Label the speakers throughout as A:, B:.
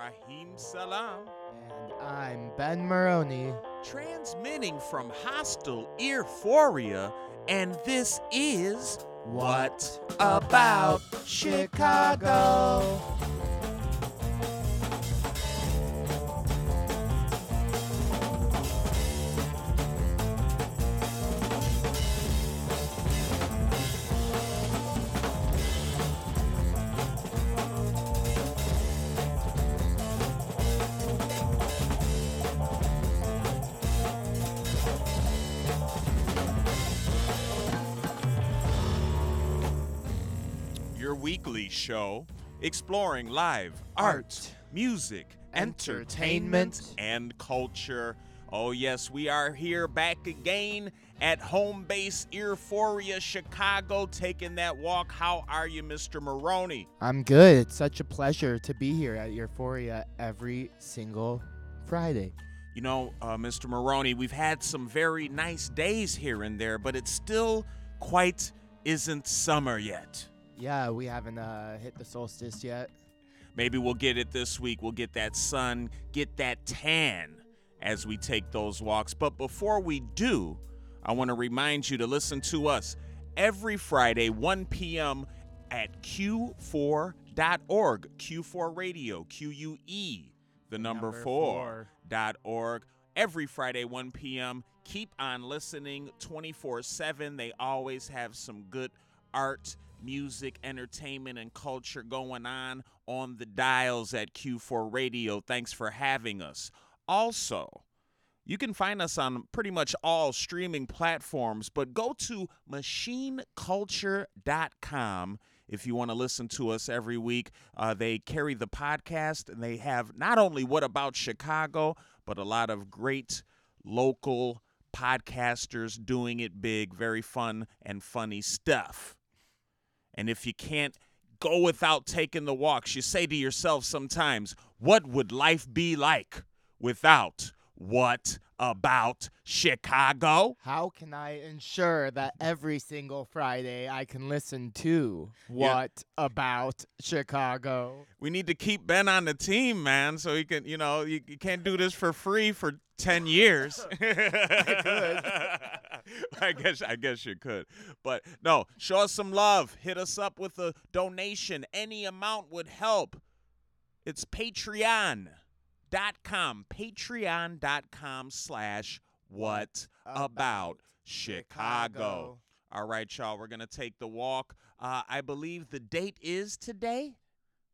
A: Raheem Salam.
B: And I'm Ben Maroney.
A: Transmitting from Hostel Euphoria, and this is
B: What About Chicago?
A: Exploring live art,
B: Art,
A: music,
B: entertainment,
A: entertainment, and culture. Oh, yes, we are here back again at home base Euphoria, Chicago, taking that walk. How are you, Mr. Maroney?
B: I'm good. It's such a pleasure to be here at Euphoria every single Friday.
A: You know, uh, Mr. Maroney, we've had some very nice days here and there, but it still quite isn't summer yet.
B: Yeah, we haven't uh, hit the solstice yet.
A: Maybe we'll get it this week. We'll get that sun, get that tan as we take those walks. But before we do, I want to remind you to listen to us every Friday, 1 p.m. at Q4.org. Q4 Radio, Q U E, the number,
B: Number
A: four,
B: four.
A: dot org. Every Friday, 1 p.m. Keep on listening 24 7. They always have some good art, music, entertainment, and culture going on on the dials at Q4 Radio. Thanks for having us. Also, you can find us on pretty much all streaming platforms, but go to machineculture.com if you want to listen to us every week. Uh, they carry the podcast and they have not only What About Chicago, but a lot of great local podcasters doing it big, very fun and funny stuff. And if you can't go without taking the walks, you say to yourself sometimes, what would life be like without what about Chicago?
B: How can I ensure that every single Friday I can listen to
A: Yeah.
B: What About Chicago?
A: We need to keep Ben on the team, man, so he can, you know, you, you can't do this for free for 10 years. I guess I guess you could. But no, show us some love. Hit us up with a donation. Any amount would help. It's patreon.com. Patreon.com slash what about Chicago. All right, y'all. We're gonna take the walk. Uh, I believe the date is today.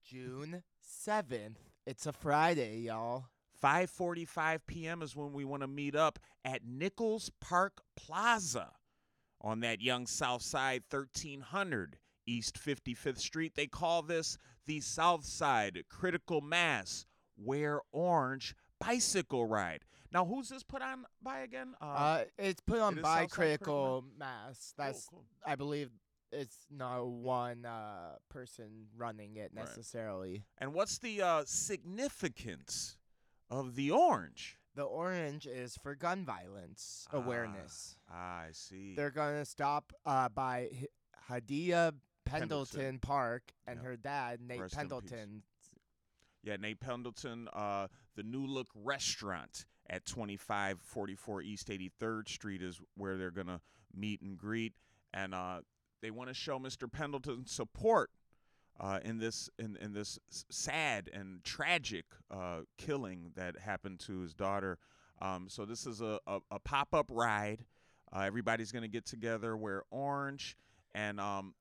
B: June 7th. It's a Friday, y'all.
A: 5:45 p.m. is when we want to meet up at Nichols Park Plaza on that young South Side 1300 East 55th Street. They call this the South Side Critical Mass Wear Orange Bicycle Ride. Now, who's this put on by again?
B: Uh, it's put on
A: it
B: by
A: Critical
B: Mass. That's,
A: cool.
B: I believe, it's not one uh, person running it
A: Right.
B: necessarily.
A: And what's the uh, significance of the orange?
B: The orange is for gun violence awareness.
A: Ah, I see.
B: They're gonna stop uh, by H- Hadiya
A: Pendleton.
B: Pendleton, Park and
A: Yeah.
B: her dad Nate
A: Rest in peace.
B: Pendleton.
A: Yeah, Nate Pendleton, uh, the New Look Restaurant at 2544 East 83rd Street is where they're going to meet and greet. And uh, they want to show Mr. Pendleton support uh, in this in, in this sad and tragic uh, killing that happened to his daughter. Um, so this is a, a, a pop-up ride. Uh, everybody's going to get together, wear orange, and um,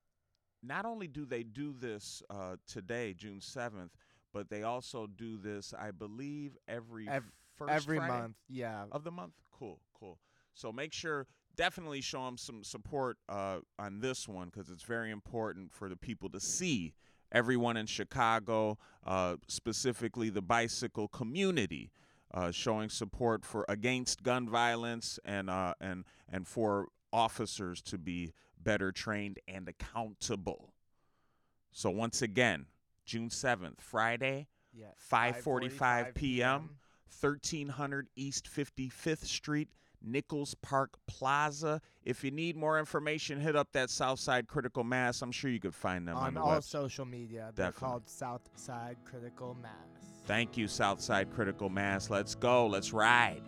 A: not only do they do this uh, today, June 7th, but they also do this, I believe, every
B: Ev-
A: first
B: Every
A: Friday
B: month, yeah.
A: of the month. Cool, cool. So make sure, definitely show them some support uh, on this one because it's very important for the people to see everyone in Chicago, uh, specifically the bicycle community, uh, showing support for against gun violence and uh, and and for officers to be better trained and accountable. So once again, June seventh, Friday,
B: Yeah.
A: 5:45 p.m. 1300 East 55th Street, Nichols Park Plaza. If you need more information, hit up that Southside Critical Mass. I'm sure you could find them on,
B: on all
A: website.
B: social media. They're
A: Definitely.
B: called Southside Critical Mass.
A: Thank you, Southside Critical Mass. Let's go. Let's ride.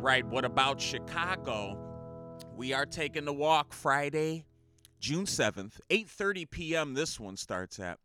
A: Right, what about Chicago? We are taking the walk Friday, June 7th, 8:30 p.m. this one starts at.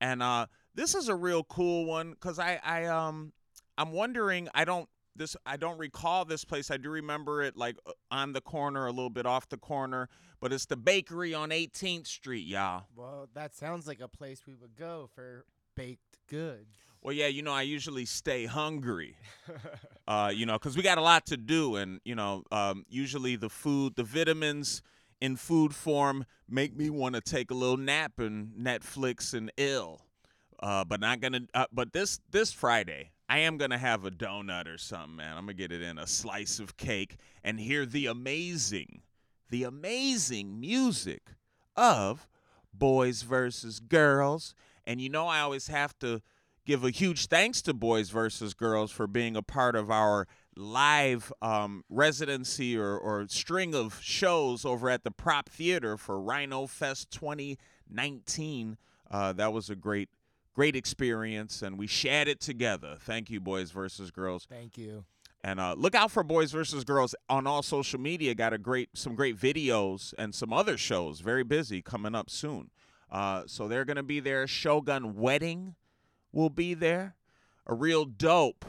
A: And uh this is a real cool one cuz I I um I'm wondering I don't this I don't recall this place. I do remember it like uh, on the corner a little bit off the corner, but it's the bakery on 18th Street, y'all.
B: Well, that sounds like a place we would go for baked goods.
A: Well, yeah, you know, I usually stay hungry. uh, you know, because we got a lot to do, and you know, um, usually the food, the vitamins in food form make me want to take a little nap and Netflix and ill. Uh, but not gonna. Uh, but this this Friday, I am gonna have a donut or something, man. I'm gonna get it in a slice of cake and hear the amazing, the amazing music of Boys versus Girls. And you know, I always have to give a huge thanks to Boys versus Girls for being a part of our live um, residency or, or string of shows over at the Prop Theater for Rhino Fest 2019. Uh, that was a great, great experience, and we shared it together. Thank you, Boys versus Girls.
B: Thank you.
A: And uh, look out for Boys versus Girls on all social media. Got a great, some great videos and some other shows. Very busy coming up soon. Uh, so they're gonna be there. Shogun Wedding will be there. A real dope.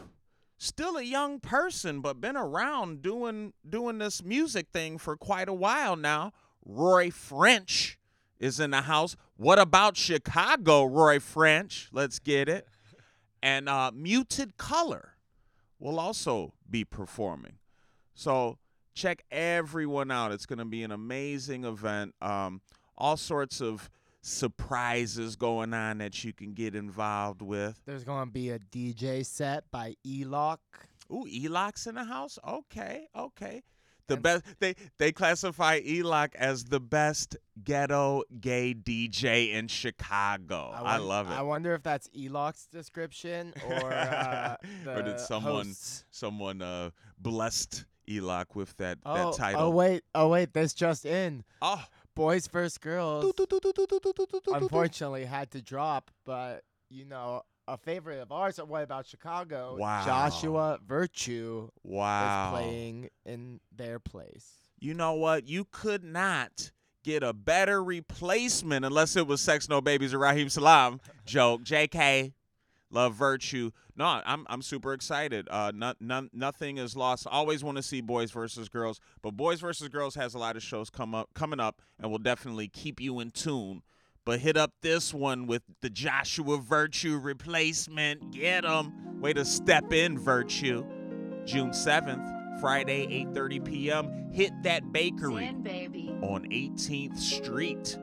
A: Still a young person, but been around doing doing this music thing for quite a while now. Roy French is in the house. What about Chicago, Roy French? Let's get it. And uh, Muted Color will also be performing. So check everyone out. It's going to be an amazing event. Um, all sorts of surprises going on that you can get involved with.
B: There's going to be a DJ set by Elock.
A: Ooh, Elock's in the house. Okay, okay. The
B: And-
A: best they they classify Elock as the best ghetto gay DJ in Chicago. I,
B: won-
A: love it.
B: I wonder if that's Elock's description or uh,
A: Or did someone-
B: host's.
A: Someone uh blessed Elock with that
B: Oh,
A: that title.
B: oh wait, oh wait, this just in.
A: oh
B: Boys versus Girls unfortunately had to drop, but you know, a favorite of ours. What about Chicago?
A: Wow.
B: Joshua Virtue
A: Wow.
B: is playing in their place.
A: You know what? You could not get a better replacement unless it was Sex No Babies or Raheem Salam. Joke. JK. Love virtue. No, I'm I'm super excited. Uh, not, none, nothing is lost. Always want to see boys versus girls, but boys versus girls has a lot of shows come up coming up, and will definitely keep you in tune. But hit up this one with the Joshua Virtue replacement. Get 'em. Way to step in, Virtue. June 7th, Friday, 8:30 p.m. Hit that bakery
C: Zen baby.
A: on 18th Street.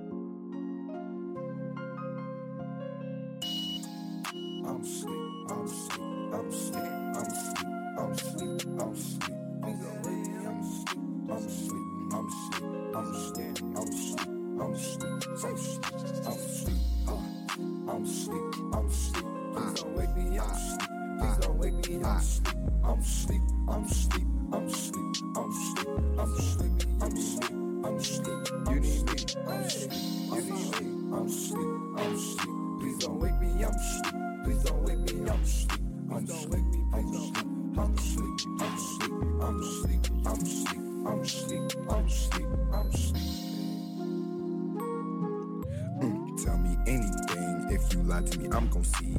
D: I'm sleep, I'm sleep, I'm sleep, I'm sleep, I'm sleep, I'm sleep. Wake me, I'm sleep, I'm sleep, I'm sleep, I'm sleep, I'm sleep, I'm sleep, I'm sleep, I'm sleep, uh, I'm sleep, I'm sleep. Please don't wake me, I'm sleep, please don't wake me, I'm sleep, I'm sleep, I'm sleep, I'm sleep, I'm sleep, I'm sleep, I'm sleep, I'm sleep. You need me, I'm sleep, you need me, I'm sleep, I'm sleep. Please don't wake me, I'm sleep. Please don't wake me, I'm sleep. I'm sleep. I'm sleep. I'm sleep. I'm sleep. I'm sleep. I'm sleep. I'm sleep. I'm sleep. I'm. Mm, tell me anything. If you lie to me, I'm gon' see.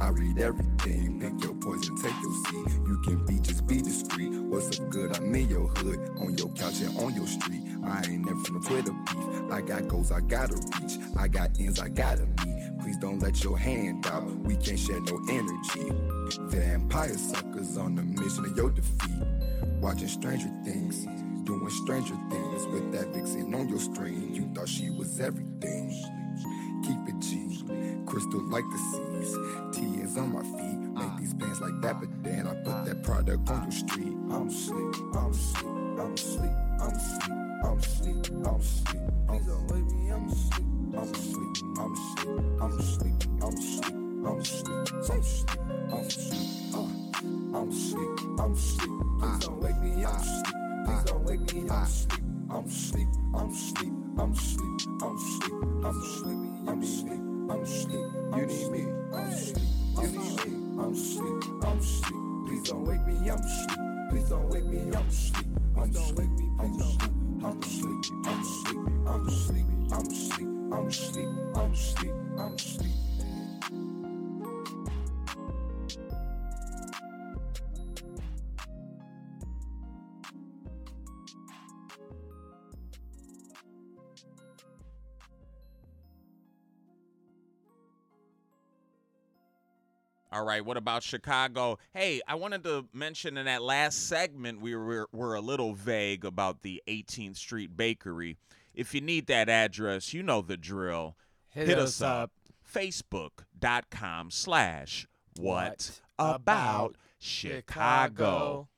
D: I read everything. Pick your poison, take your seat. You can be, just be discreet. What's up good? I'm in your hood, on your couch and on your street. I ain't never from no Twitter beef. I got goals, I gotta reach. I got ends, I gotta meet. Don't let your hand out. We can't share no energy. Vampire suckers on the mission of your defeat. Watching Stranger Things, doing stranger things with that vixen on your string. You thought she was everything. Keep it G, crystal like the seas. Tears on my feet, make these pants like that, but then I put that product on your street. I'm sleep, I'm sleep, I'm sleep, I'm sleep, I'm sleep, I'm sleep. Please don't wake me, I'm sleep, I'm sleep, I'm sleep, I'm sleep, I'm sleep, I'm sleep, I'm sleep, I'm sleep, uh, I'm sleep, I'm sleep. Please don't wake me, I'm sleep, please don't wake me, I'm sleep, I'm sleep, I'm sleep, I'm sleep, I'm sleep, I'm
A: All right, what about Chicago? Hey, I wanted to mention in that last segment we were, were a little vague about the 18th Street Bakery. If you need that address, you know the drill.
B: Hit, us up.
A: Facebook.com slash what about Chicago.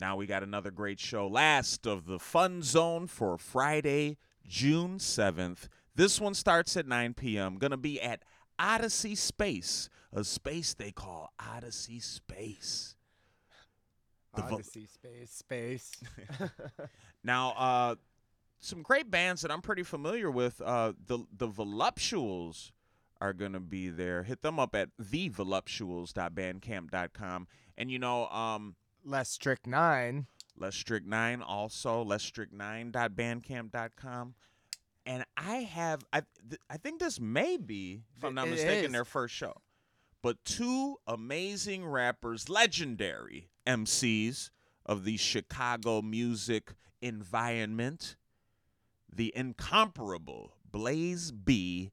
A: Now we got another great show. Last of the Fun Zone for Friday, June 7th. This one starts at 9 p.m. Going to be at Odyssey Space, a space they call Odyssey Space. The vo-
B: Odyssey space space.
A: Now, uh, some great bands that I'm pretty familiar with. Uh, the the Voluptuals are gonna be there. Hit them up at thevoluptuals.bandcamp.com. And you know, um,
B: Less strict nine.
A: Les Strict Nine also Less lesstrict9.bandcamp.com. And I have I th- I think this may be, if I'm not
B: it
A: mistaken,
B: is.
A: their first show. But two amazing rappers, legendary MCs of the Chicago music environment, the incomparable Blaze B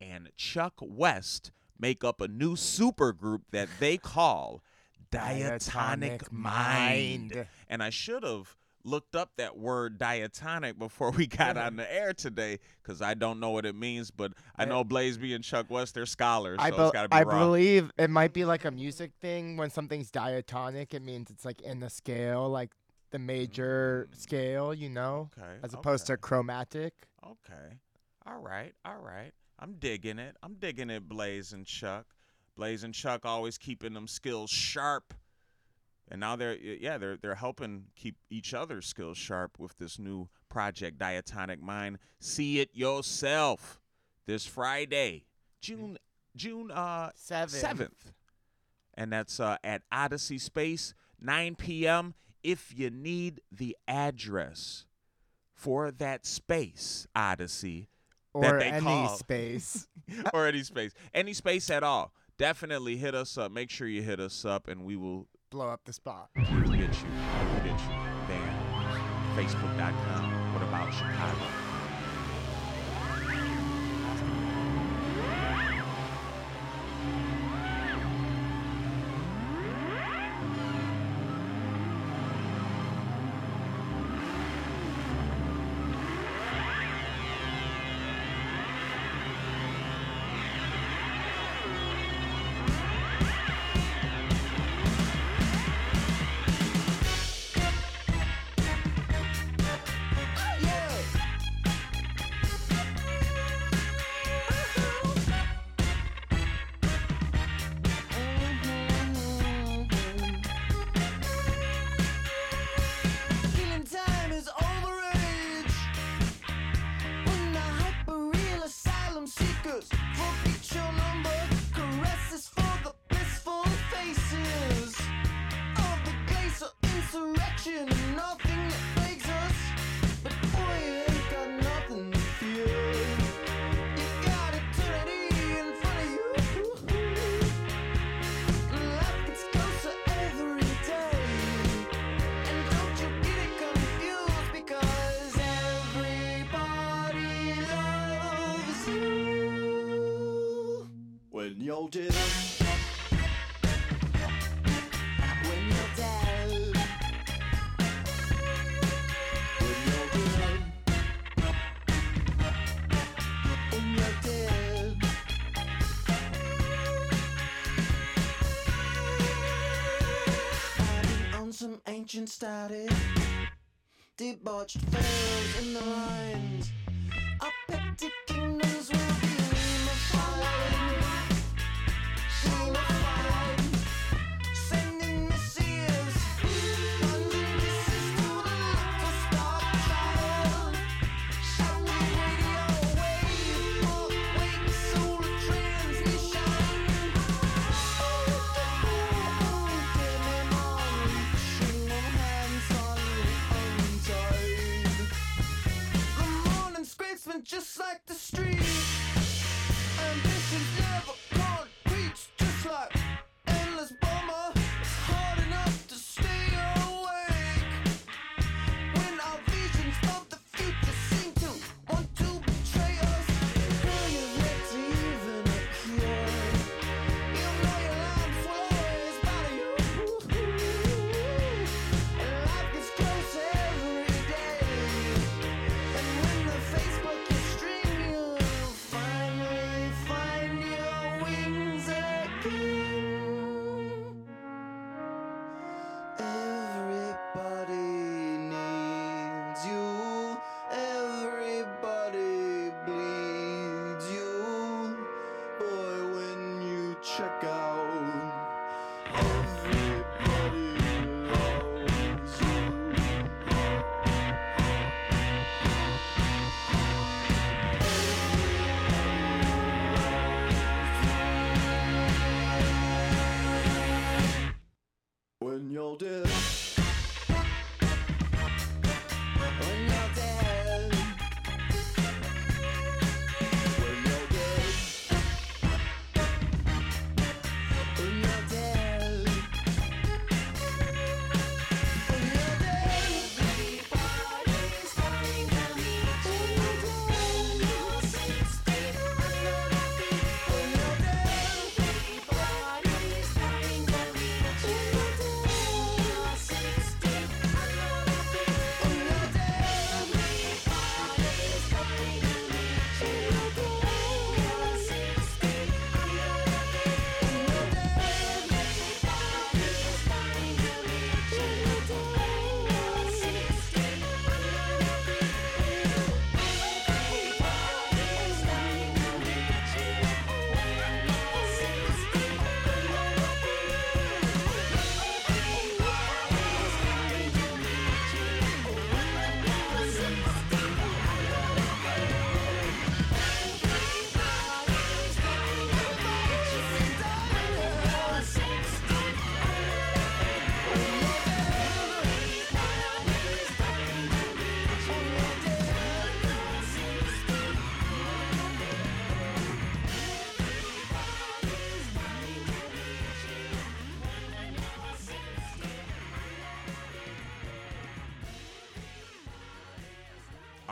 A: and Chuck West make up a new supergroup that they call Diatonic Mind. And I should have looked up that word diatonic before we got on the air today because I don't know what it means, but I know Blaze B and Chuck West, they're scholars,
B: I,
A: so
B: bel
A: it's got to be
B: I believe it might be like a music thing. When something's diatonic, it means it's like in the scale, like the major
A: Mm.
B: scale, you know,
A: okay.
B: as opposed
A: okay.
B: to chromatic.
A: Okay. All right. All right. I'm digging it. I'm digging it, Blaze and Chuck. Blaze and Chuck always keeping them skills sharp and now they're yeah they're they're helping keep each other's skills sharp with this new project diatonic mind. See it yourself this friday june june uh
B: Seven.
A: 7th and that's uh, at odyssey space 9 p.m if you need the address for that space odyssey that
B: Or
A: they
B: any
A: call-
B: space.
A: or any space. Any space at all. Definitely hit us up. Make sure you hit us up and we will
B: Blow up the spot.
A: Get you. Get you. Band. Facebook.com. What about Chicago?
E: Ancient static, debauched pharaohs in the lines. Our Just like the street,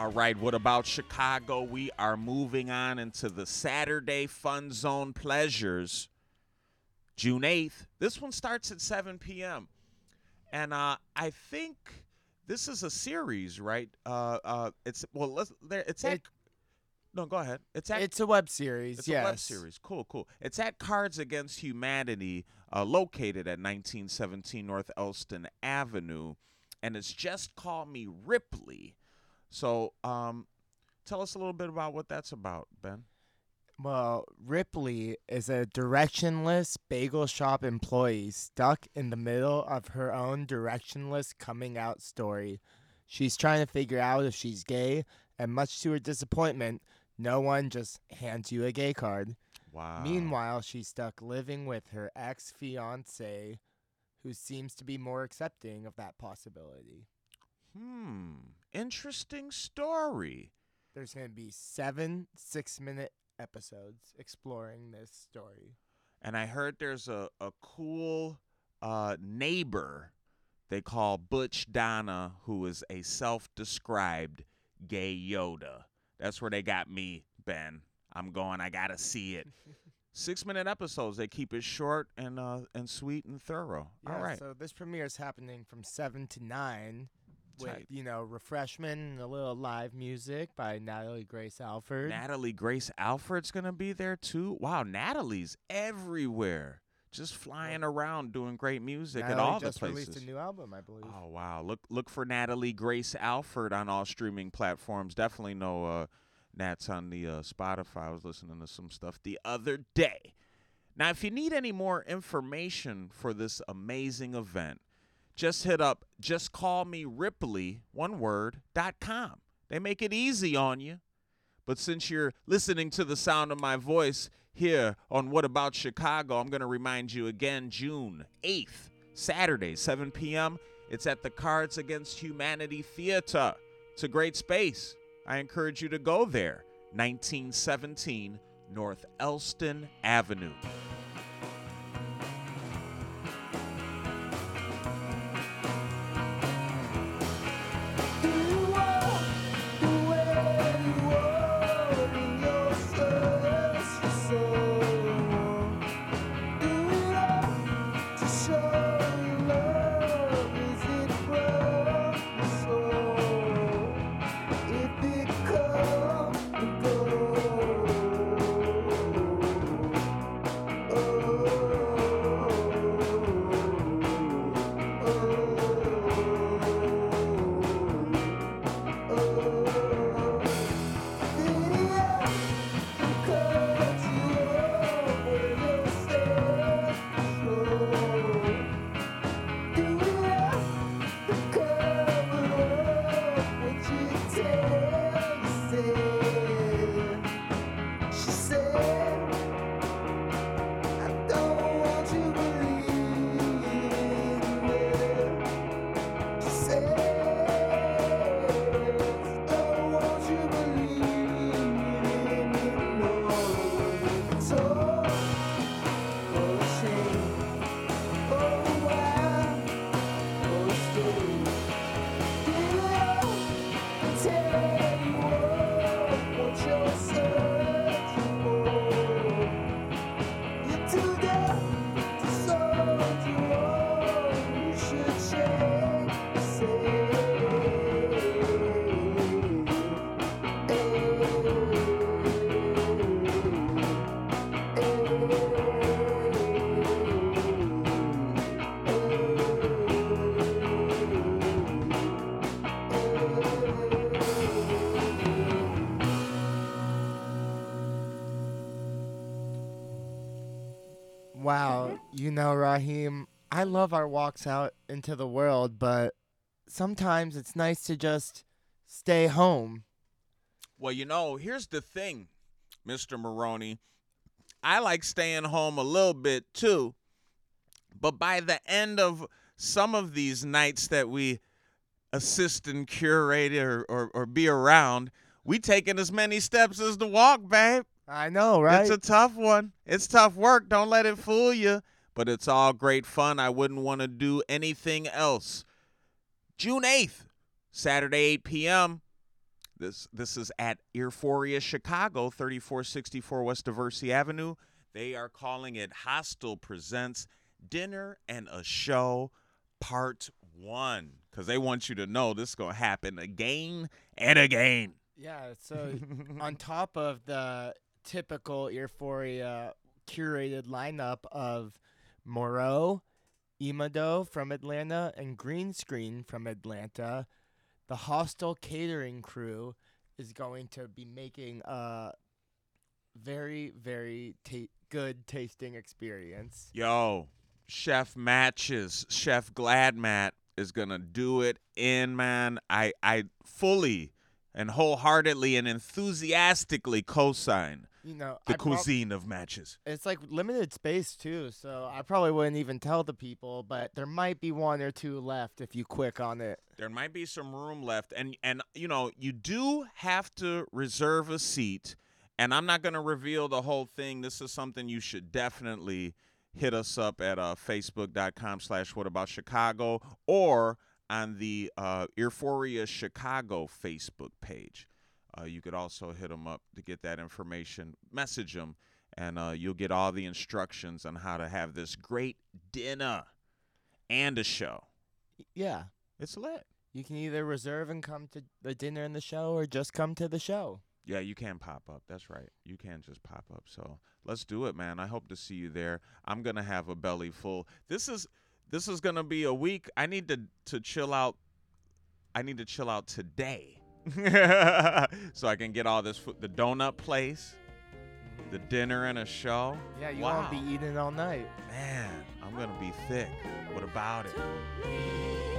A: All right, what about Chicago? We are moving on into the Saturday Fun Zone Pleasures. June 8th. This one starts at 7 p.m. And uh, I think this is a series, right? Uh, uh, it's well, let's, there. It's at.
B: It-
A: no, go ahead. It's at.
B: It's a web series.
A: It's
B: yes.
A: a web series. Cool, cool. It's at Cards Against Humanity, uh, located at 1917 North Elston Avenue, and it's just call me Ripley. So, um, tell us a little bit about what that's about, Ben.
B: Well, Ripley is a directionless bagel shop employee stuck in the middle of her own directionless coming out story. She's trying to figure out if she's gay, and much to her disappointment, no one just hands you a gay card.
A: Wow.
B: Meanwhile, she's stuck living with her ex fiance, who seems to be more accepting of that possibility.
A: hmm, interesting story.
B: There's going to be seven six minute episodes exploring this story.
A: And I heard there's a, a cool uh, neighbor they call Butch Donna, who is a self described gay Yoda. That's where they got me, Ben. I'm going, I got to see it. Six minute episodes. They keep it short and uh, and sweet and thorough.
B: Yeah,
A: All right.
B: So this premiere is happening from seven to nine, with you know refreshment and a little live music by Natalie Grace Alford.
A: Natalie Grace Alford's going to be there too. Wow, Natalie's everywhere. Just flying around doing great music at all the places.
B: Just released a new album, I believe.
A: Oh wow! Look look for Natalie Grace Alford on all streaming platforms. Definitely no uh, Nats on the uh, Spotify. I was listening to some stuff the other day. Now, if you need any more information for this amazing event, just hit up just call me Ripley one word dot com. They make it easy on you. But since you're listening to the sound of my voice here on What About Chicago, I'm going to remind you again June 8th, Saturday, 7 p.m. It's at the Cards Against Humanity Theater. It's a great space. I encourage you to go there. 1917 North Elston Avenue.
B: You know, Raheem, I love our walks out into the world, but sometimes it's nice to just stay home.
A: Well, you know, here's the thing, Mr. Maroney. I like staying home a little bit too. But by the end of some of these nights that we assist and curate or, or, or be around, we taking as many steps as the walk, babe.
B: I know, right?
A: It's a tough one. It's tough work. Don't let it fool you. But it's all great fun. I wouldn't want to do anything else. June 8th, Saturday, 8 p.m. This this is at Euphoria Chicago, 3464 West Diversey Avenue. They are calling it Hostel Presents Dinner and a Show Part 1 cuz they want you to know this is going to happen again and again.
B: Yeah, so on top of the typical Euphoria curated lineup of Moreau, Imado from Atlanta, and Green Screen from Atlanta, the Hostel catering crew is going to be making a very, very ta- good tasting experience.
A: Yo, Chef Matches, Chef Gladmat is gonna do it in man. I I fully and wholeheartedly and enthusiastically co-sign
B: You know,
A: the
B: I prob-
A: cuisine of matches.
B: It's like limited space too, so I probably wouldn't even tell the people, but there might be one or two left if you quick on it.
A: There might be some room left, and and you know you do have to reserve a seat. And I'm not gonna reveal the whole thing. This is something you should definitely hit us up at uh, facebook.com slash what about chicago or on the uh, euphoria chicago facebook page uh, you could also hit them up to get that information message them and uh, you'll get all the instructions on how to have this great dinner and a show
B: Yeah.
A: it's lit
B: You can either reserve and come to the dinner and the show or just come to the show.
A: Yeah, you can pop up. That's right. You can just pop up. So let's do it, man. I hope to see you there. I'm gonna have a belly full. This is this is gonna be a week. I need to to chill out. I need to chill out today, so I can get all this food. The donut place, the dinner and a show.
B: Yeah, you
A: wow.
B: won't be eating all night.
A: Man, I'm gonna be thick. What about it?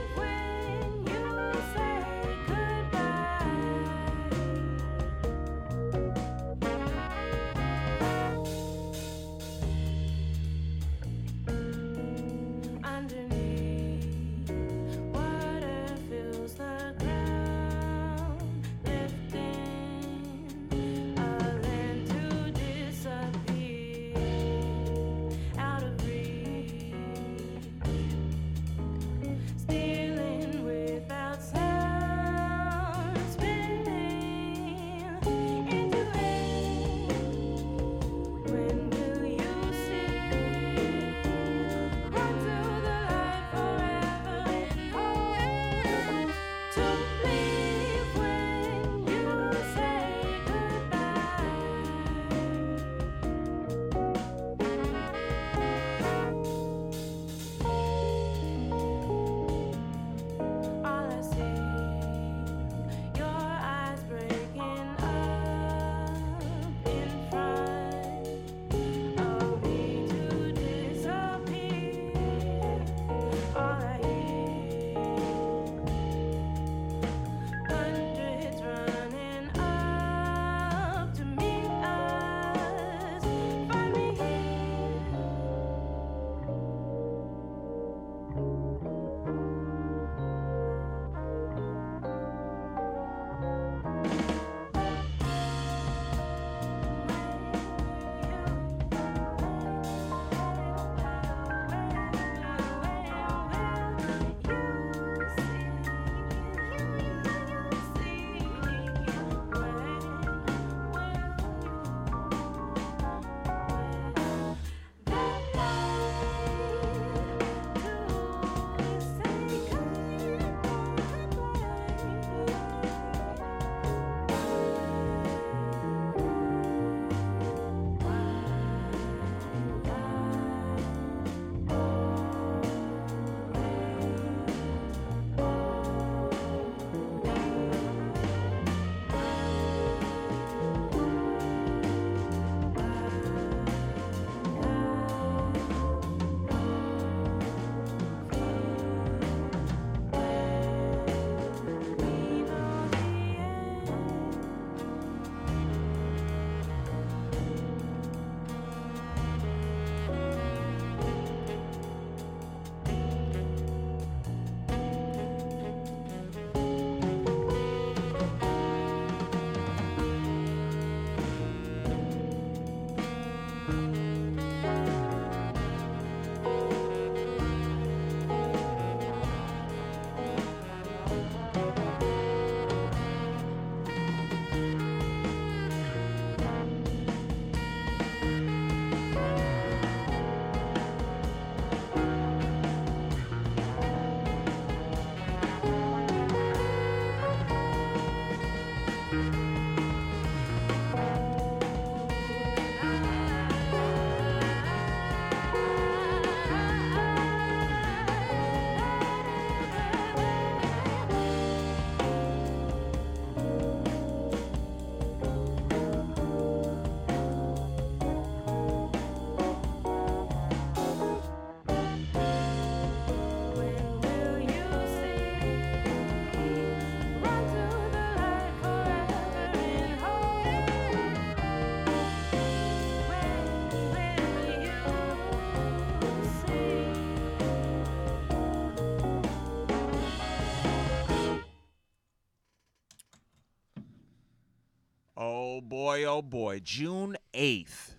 A: Boy, oh boy. June 8th.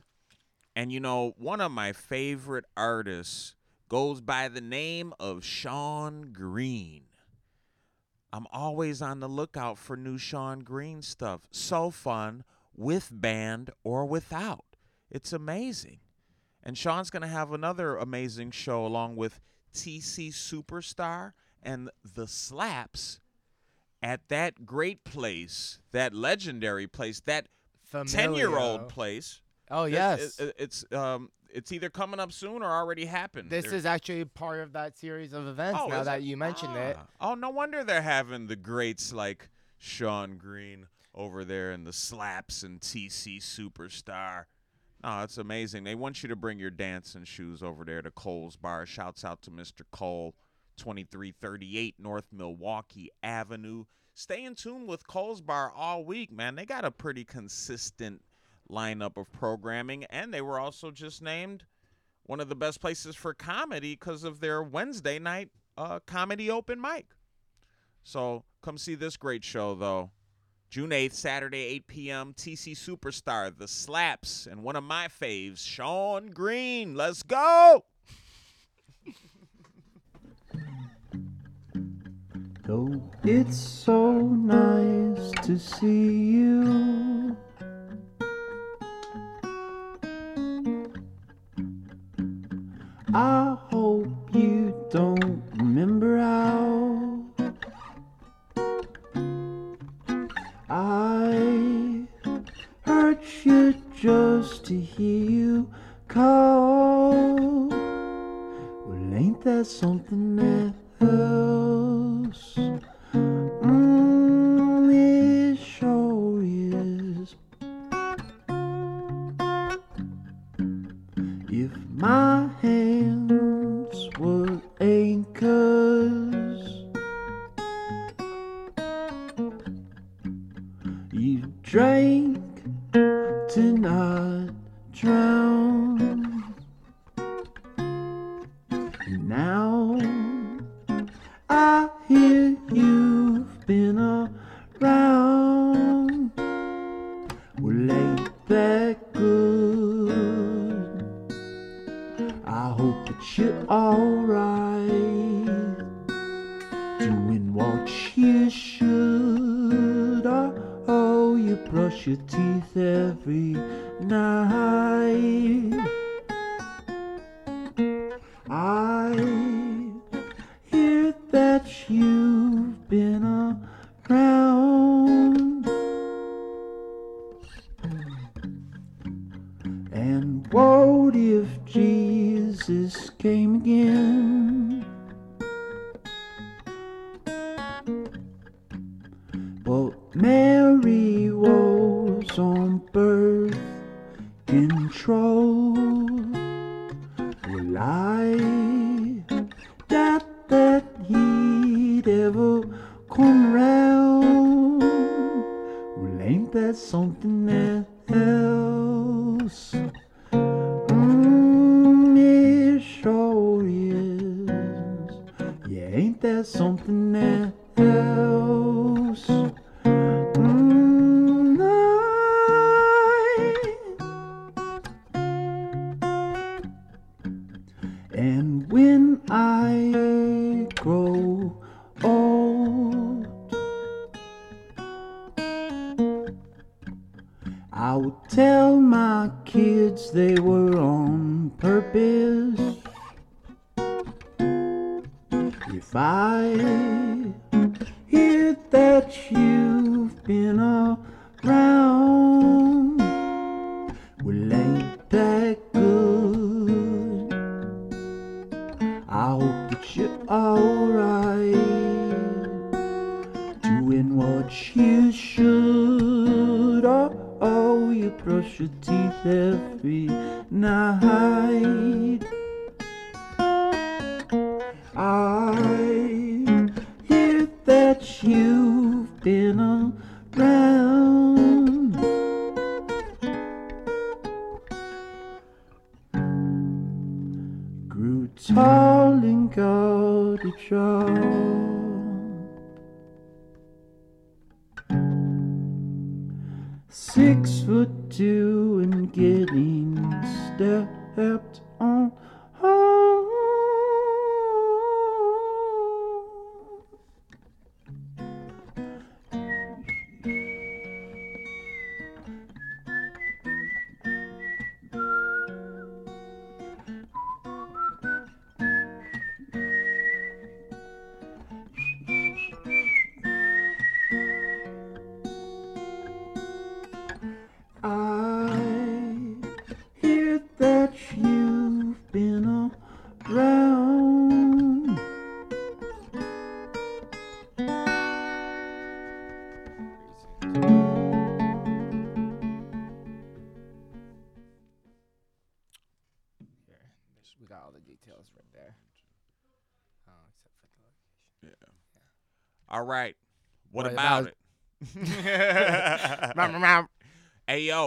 A: And you know, one of my favorite artists goes by the name of Sean Green. I'm always on the lookout for new Sean Green stuff. So fun with band or without. It's amazing. And Sean's going to have another amazing show along with TC Superstar and The Slaps at that great place, that legendary place, that 10 year old place.
B: Oh yes.
A: it- it's um it's either coming up soon or already happened.
B: this
A: They're-
B: is actually part of that series of events.
A: Oh,
B: now that
A: it?
B: you mentioned it,
A: Ah. Oh, no wonder they're having the greats like Sean Green over there and the slaps and TC Superstar. Oh, it's amazing. They want you to bring your dancing shoes over there to Cole's Bar. Shouts out to Mr. Cole, 2338 North Milwaukee Avenue. Stay in tune with Cole's Bar all week, man. They got a pretty consistent lineup of programming, and they were also just named one of the best places for comedy because of their Wednesday night uh, comedy open mic. So come see this great show, though. June 8th, Saturday, 8 p.m. TC Superstar, The Slaps, and one of my faves, Sean Green. Let's go!
F: It's so nice to see you. I hope you don't remember how I hurt you just to hear you call. Well, ain't that something that else? Mm, I hope that you're alright, doing what you should. Oh, oh, you brush your teeth every night.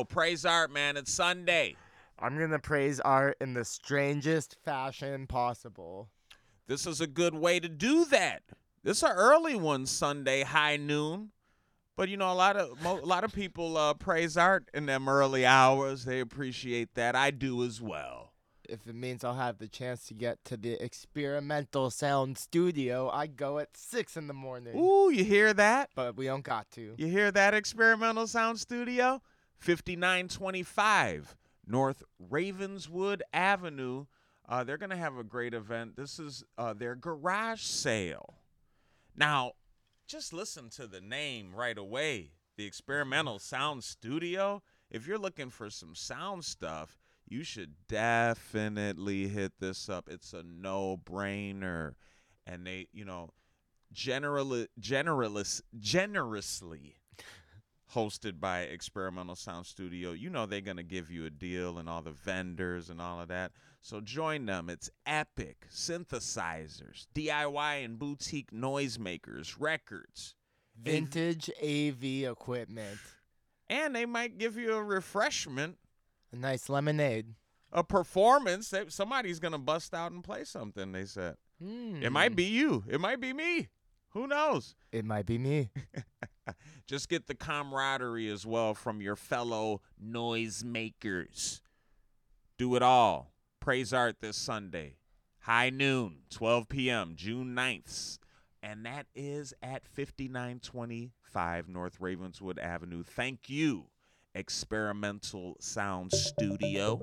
A: Praise art, man. It's Sunday.
B: I'm gonna praise art in the strangest fashion possible.
A: This is a good way to do that. This is an early one, Sunday, high noon. But you know, a lot of mo- a lot of people uh, praise art in them early hours. They appreciate that. I do as well.
B: If it means I'll have the chance to get to the experimental sound studio, I go at six in the morning.
A: Ooh, you hear that?
B: But we don't got to.
A: You hear that experimental sound studio? 5925 North Ravenswood Avenue. Uh, they're going to have a great event. This is uh, their garage sale. Now, just listen to the name right away the Experimental Sound Studio. If you're looking for some sound stuff, you should definitely hit this up. It's a no brainer. And they, you know, generally, generalist, generously hosted by Experimental Sound Studio. You know they're going to give you a deal and all the vendors and all of that. So join them. It's epic synthesizers, DIY and boutique noisemakers, records.
B: Vintage AV equipment.
A: And they might give you a refreshment,
B: A nice lemonade.
A: a performance. That somebody's going to bust out and play something, they said. It might
B: Hmm.
A: be you. It might be me. Who knows?
B: It might be me.
A: Just get the camaraderie as well from your fellow noisemakers. Do it all. Praise Art this Sunday. High noon, 12 p.m., June 9th. And that is at 5925 North Ravenswood Avenue. Thank you, Experimental Sound Studio.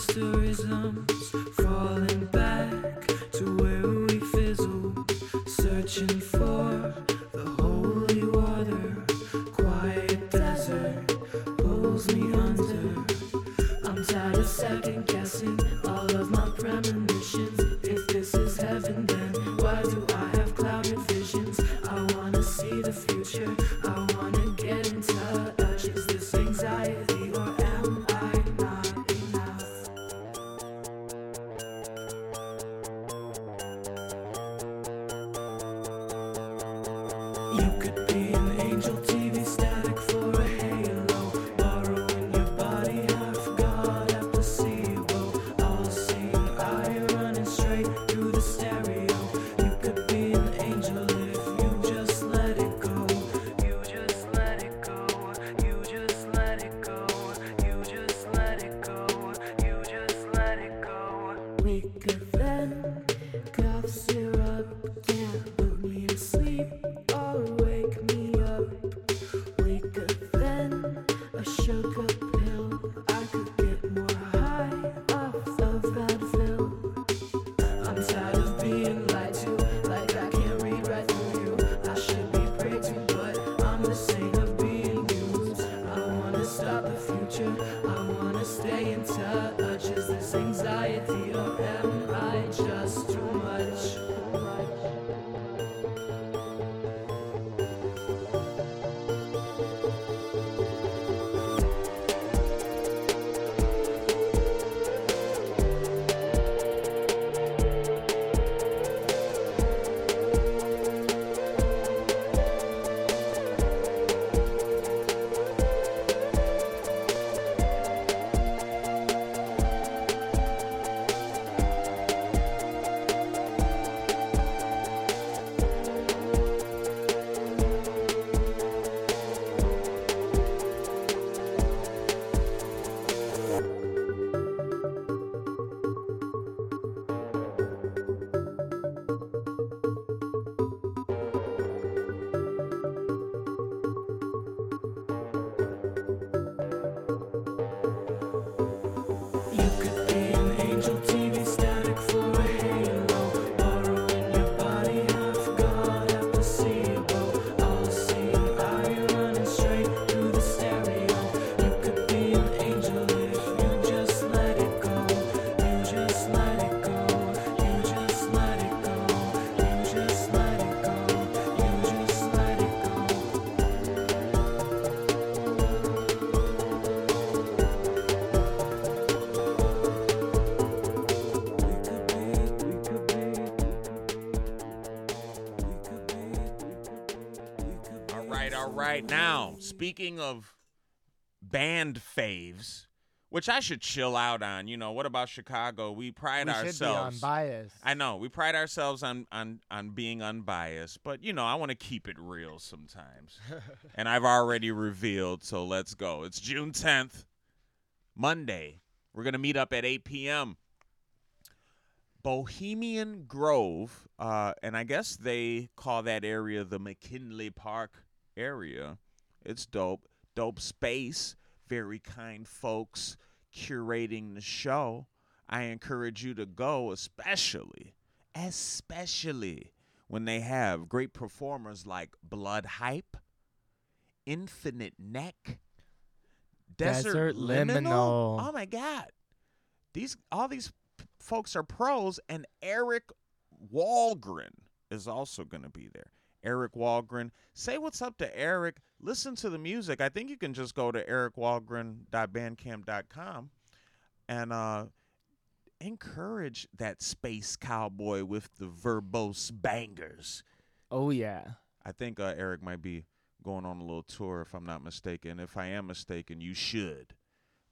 E: Asterisms, falling back to where we fizzled, searching for
A: speaking of band faves, which I should chill out on. You know, what about Chicago? We pride
B: we should be
A: ourselves.
B: unbiased.
A: I know we pride ourselves on on on being unbiased, but you know I want to keep it real sometimes. and I've already revealed, so let's go. It's June 10th, Monday. We're gonna meet up at 8 p.m. Bohemian Grove, uh, and I guess they call that area the McKinley Park area. It's dope, dope space. Very kind folks curating the show. I encourage you to go, especially, especially when they have great performers like Blood Hype, Infinite Neck, Desert,
B: Desert
A: Liminal.
B: Liminal.
A: Oh my God, these all these p- folks are pros, and Eric Walgren is also going to be there. Eric Walgren. Say what's up to Eric. Listen to the music. I think you can just go to ericwalgren.bandcamp.com and uh, encourage that space cowboy with the verbose bangers.
B: oh yeah.
A: I think uh, Eric might be going on a little tour, if I'm not mistaken. If I am mistaken, you should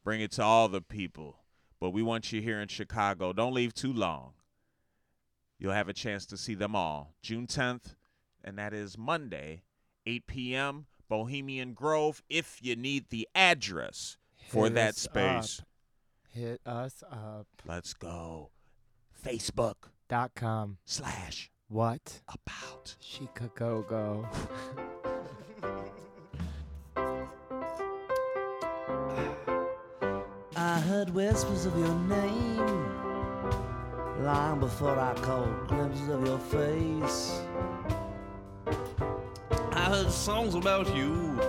A: bring it to all the people. But we want you here in Chicago. Don't leave too long. You'll have a chance to see them all. June 10th, and that is Monday, 8 p.m., Bohemian Grove. If you need the address for
B: Hit
A: that
B: us
A: space,
B: up. Hit us up.
A: let's go.
B: Facebook.com
A: slash
B: What?
A: about.
B: Chicago.
G: I heard whispers of your name long before I caught glimpses of your face. I heard songs about you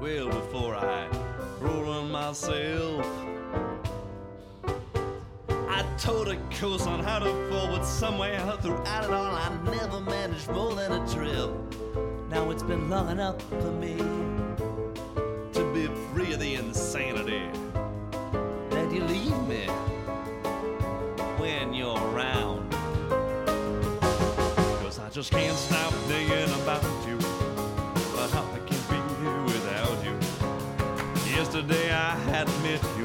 G: well before I on myself. I told a course on how to forward somewhere throughout it all. I never managed more than a trip. Now it's been long enough for me to be free of the insanity that you leave me when you're around. Cause I just can't stop I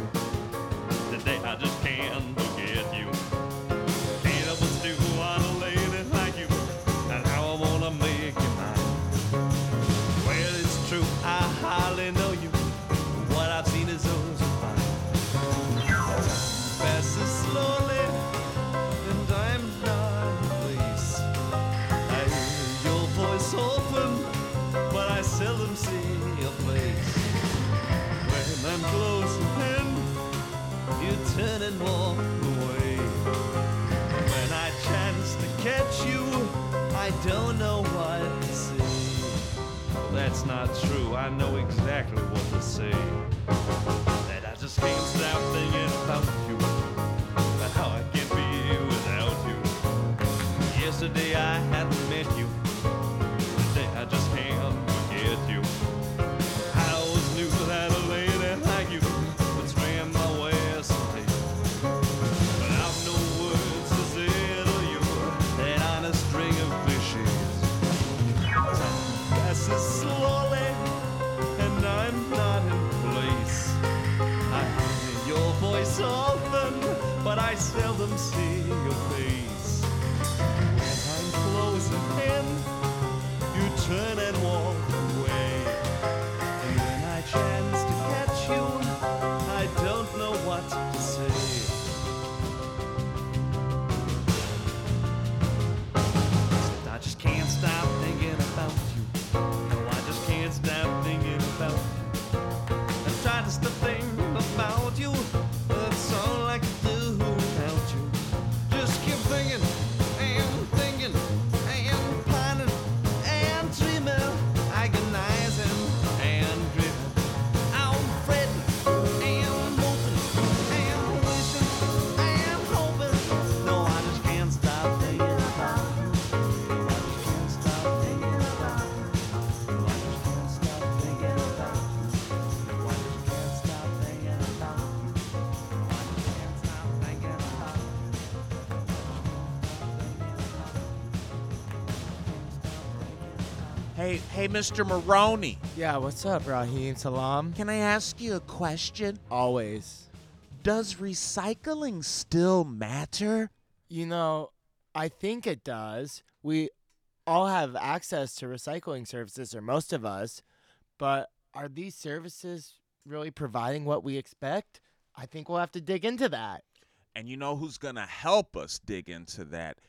A: Hey, Mr. Maroney.
B: Yeah, what's up, Raheem Salam?
A: Can I ask you a question?
B: Always.
A: Does recycling still matter?
B: You know, I think it does. We all have access to recycling services, or most of us, but are these services really providing what we expect? I think we'll have to dig into that.
A: And you know who's going to help us dig into that?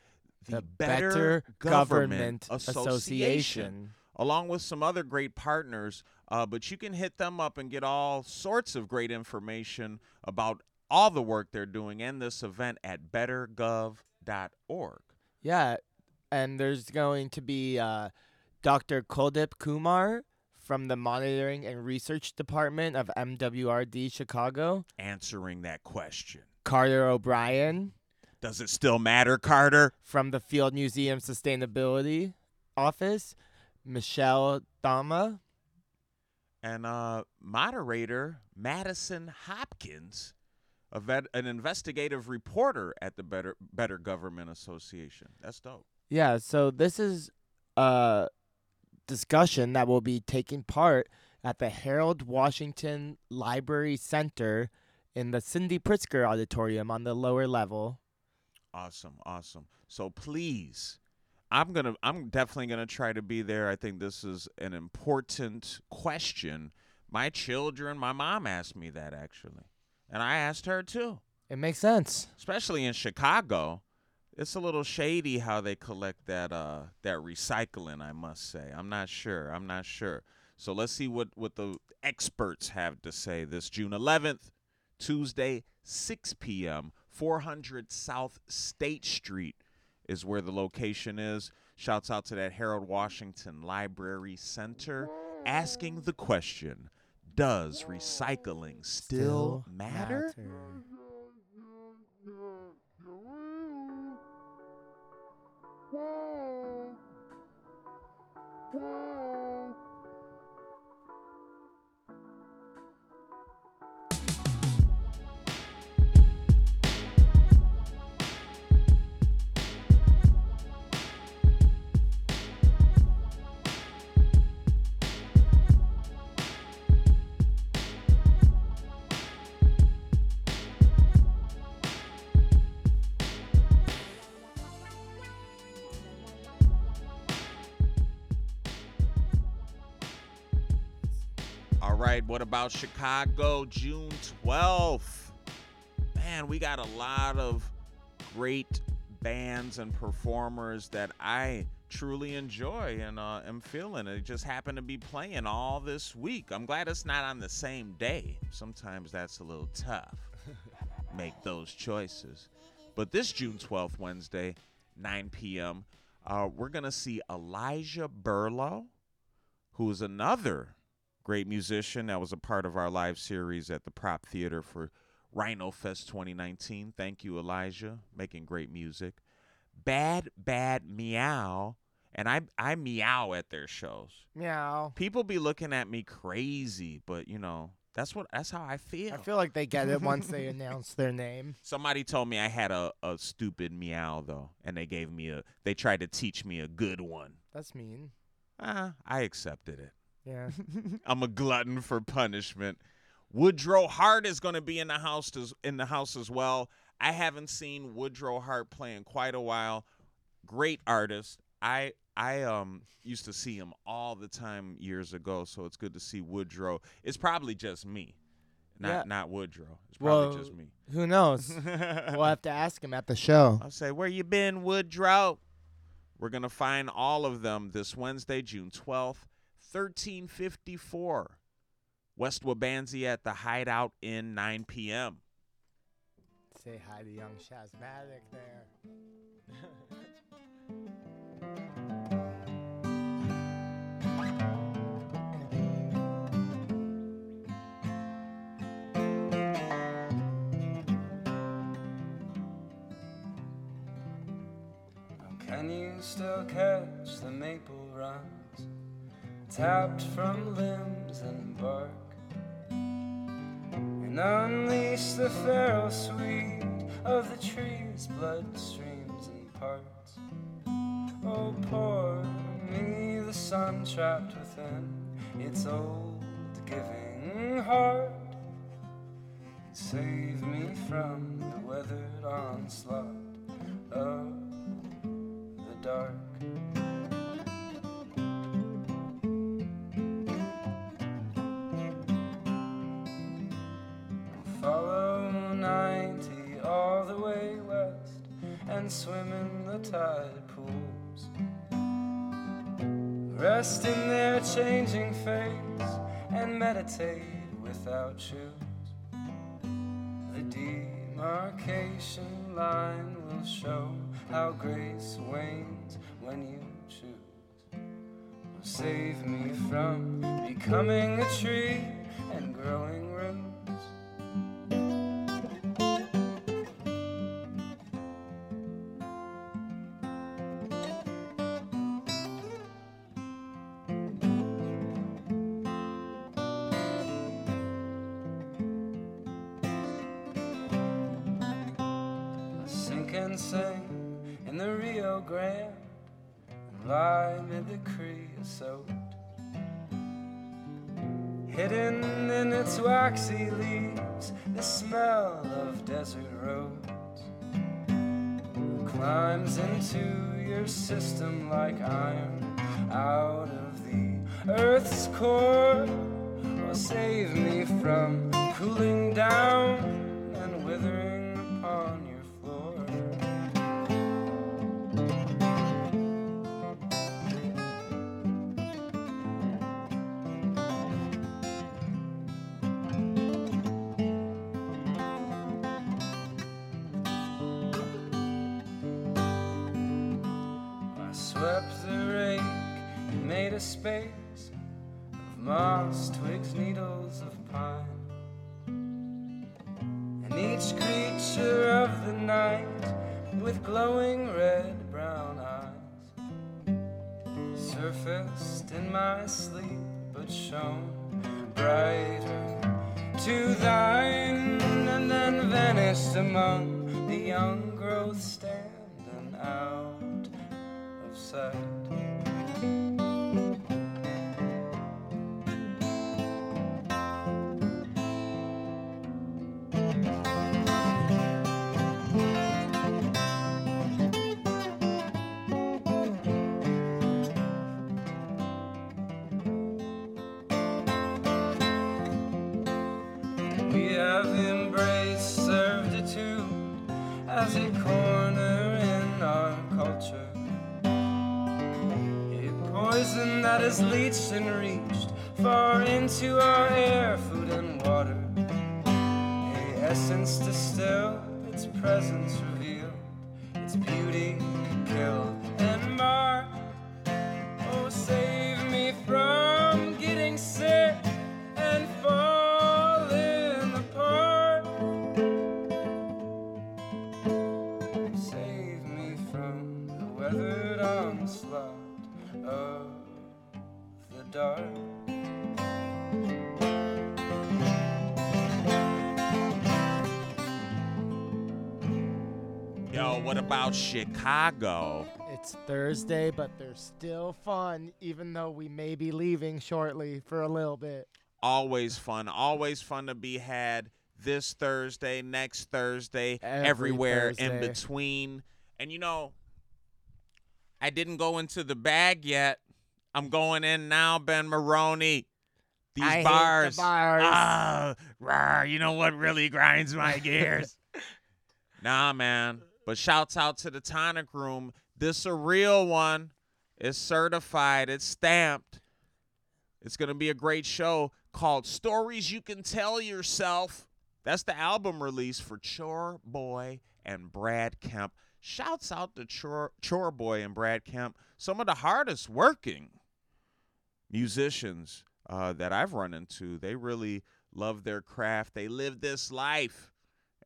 B: The Better Government
A: Association,
B: Association.
A: Along with some other great partners. Uh, but you can hit them up and get all sorts of great information about all the work they're doing and this event at bettergov.org.
B: Yeah, and there's going to be uh, Dr. Kuldip Kumar from the Monitoring and Research Department of MWRD Chicago,
A: Answering that question.
B: Carter O'Brien
A: Does it still matter, Carter?
B: from the Field Museum Sustainability Office, Michelle Dama,
A: and uh, moderator Madison Hopkins, a vet, an investigative reporter at the Better Better Government Association. That's dope.
B: Yeah, so this is a discussion that will be taking part at the Harold Washington Library Center in the Cindy Pritzker Auditorium on the lower level.
A: Awesome, awesome. So please, I'm gonna, I'm definitely gonna try to be there. I think this is an important question. My children, my mom asked me that actually, and I asked her too.
B: It makes sense.
A: especially in Chicago, it's a little shady how they collect that uh that recycling, I must say. I'm not sure. I'm not sure. So let's see what what the experts have to say this June 11th, Tuesday, 6 p.m., 400 South State Street is where the location is. Shouts out to that Harold Washington Library Center asking the question, does recycling still, matter? All right, what about Chicago, June 12th? Man, we got a lot of great bands and performers that I truly enjoy and uh, am feeling. It just happened to be playing all this week. I'm glad it's not on the same day. Sometimes that's a little tough. Make those choices. But this June 12th, Wednesday, 9 p.m., uh, we're going to see Elijah Burlow, who is another great musician that was a part of our live series at the Prop Theater for Rhino Fest 2019. Thank you, Elijah, making great music. Bad Bad Meow, and I I meow at their shows.
B: Meow.
A: People be looking at me crazy, but you know that's what that's how I feel.
B: I feel like they get it once they announce their name.
A: Somebody told me I had a, a stupid meow though, and they gave me a they tried to teach me a good one.
B: That's mean.
A: Ah, I accepted it.
B: Yeah.
A: I'm a glutton for punishment. Woodrow Hart is going to be in the house as, in the house as well. I haven't seen Woodrow Hart play in quite a while. Great artist. I I um used to see him all the time years ago, so it's good to see Woodrow. It's probably just me, not
B: Yeah.
A: not Woodrow. It's probably
B: Well,
A: just me.
B: Who knows? we'll have to ask him at the show.
A: I'll say, Where you been, Woodrow? We're going to find all of them this Wednesday, June 12th, 1354. West Wabansia at the Hideout Inn, 9 p.m.
B: Say hi to young Shazmatic there.
H: Can you still catch the maple runs tapped from limbs and bark? And unleash the feral sweet of the trees, blood streams and parts. Oh, pour me the sun trapped within its old giving heart. Save me from the weathered onslaught Rest in their changing face and meditate without shoes. The demarcation line will show how grace wanes when you choose. Save me from becoming a tree like iron out of the earth's core. Oh, save me from of twigs, needles of pine. And each creature of the night with glowing red brown eyes surfaced in my sleep but shone brighter to thine and then vanished among the young growth standing out of sight. Leached and reached far into our air, food, and water. A essence distilled, its presence
A: about Chicago?
B: It's Thursday, but they're still fun, even though we may be leaving shortly for a little bit.
A: Always fun. Always fun to be had this Thursday, next Thursday,
B: Every
A: everywhere in between. And you know, I didn't go into the bag yet. I'm going in now, Ben Maroney. These
B: I hate the
A: bars.
B: bars.
A: Ah, rah, you know what really grinds my gears? nah, man. But shouts out to the tonic room. This a real one. It's certified. It's stamped. It's gonna be a great show called Stories You Can Tell Yourself. That's the album release for Chore Boy and Brad Kemp. Shouts out to Chore, Chore Boy and Brad Kemp, some of the hardest working musicians uh, that I've run into. They really love their craft. They live this life,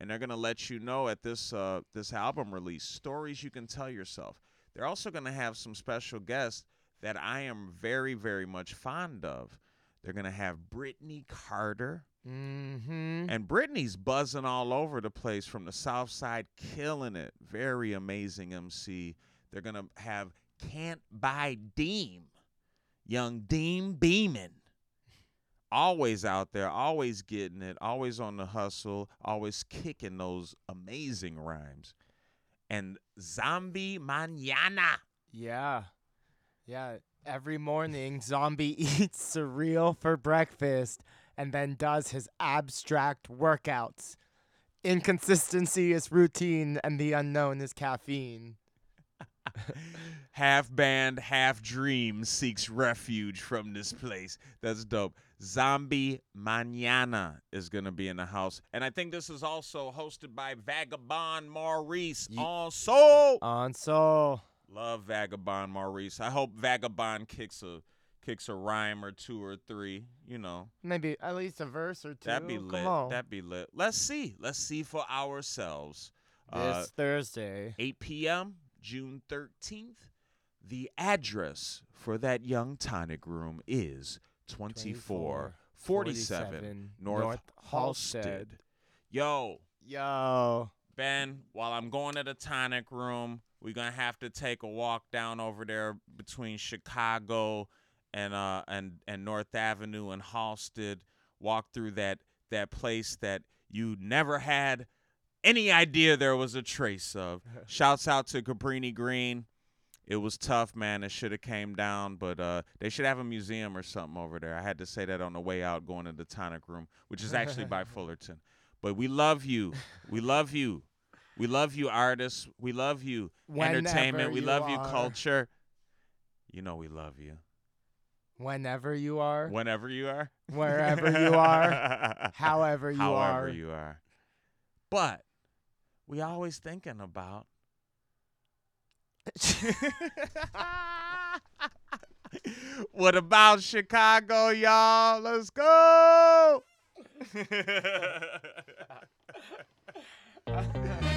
A: and they're gonna let you know at this uh, this album release stories you can tell yourself. They're also gonna have some special guests that I am very very much fond of. They're gonna have Brittany Carter.
B: Mm-hmm.
A: And Brittany's buzzing all over the place from the South Side, killing it. Very amazing MC. They're gonna have Can't Buy Deem. young Deem Beeman. Always out there, always getting it, always on the hustle, always kicking those amazing rhymes. And Zombie Manana.
B: Yeah. Yeah. Every morning, Zombie eats cereal for breakfast and then does his abstract workouts. Inconsistency is routine, and the unknown is caffeine.
A: half band, half dream seeks refuge from this place. That's dope. Zombie Manana is going to be in the house. And I think this is also hosted by Vagabond Maurice.
B: Ye-
A: also,
B: On soul.
A: love Vagabond Maurice. I hope Vagabond kicks a kicks a rhyme or two or three, you know.
B: Maybe at least a verse or two.
A: That'd be
B: Come
A: lit.
B: on.
A: That'd be lit. Let's see. Let's see for ourselves.
B: this
A: Uh,
B: Thursday.
A: 8 p.m., June 13th. The address for that young tonic room is 2447 North, Halsted. Yo,
B: Yo.
A: Ben, while I'm going to the tonic room, we're going to have to take a walk down over there between Chicago and uh and and North Avenue and Halsted. Walk through that that place that you never had any idea there was a trace of. Shouts out to Cabrini Green. It was tough, man. It should have came down, but uh, they should have a museum or something over there. I had to say that on the way out, going to the tonic room, which is actually by Fullerton. But we love you. We love you. We love you, artists. We love you, entertainment. We
B: you
A: love you, culture. You know we love you.
B: Whenever you are,
A: Whenever you are.
B: wherever you are, however you
A: However
B: are.
A: However you are. But we always thinking about what about Chicago, y'all? Let's go.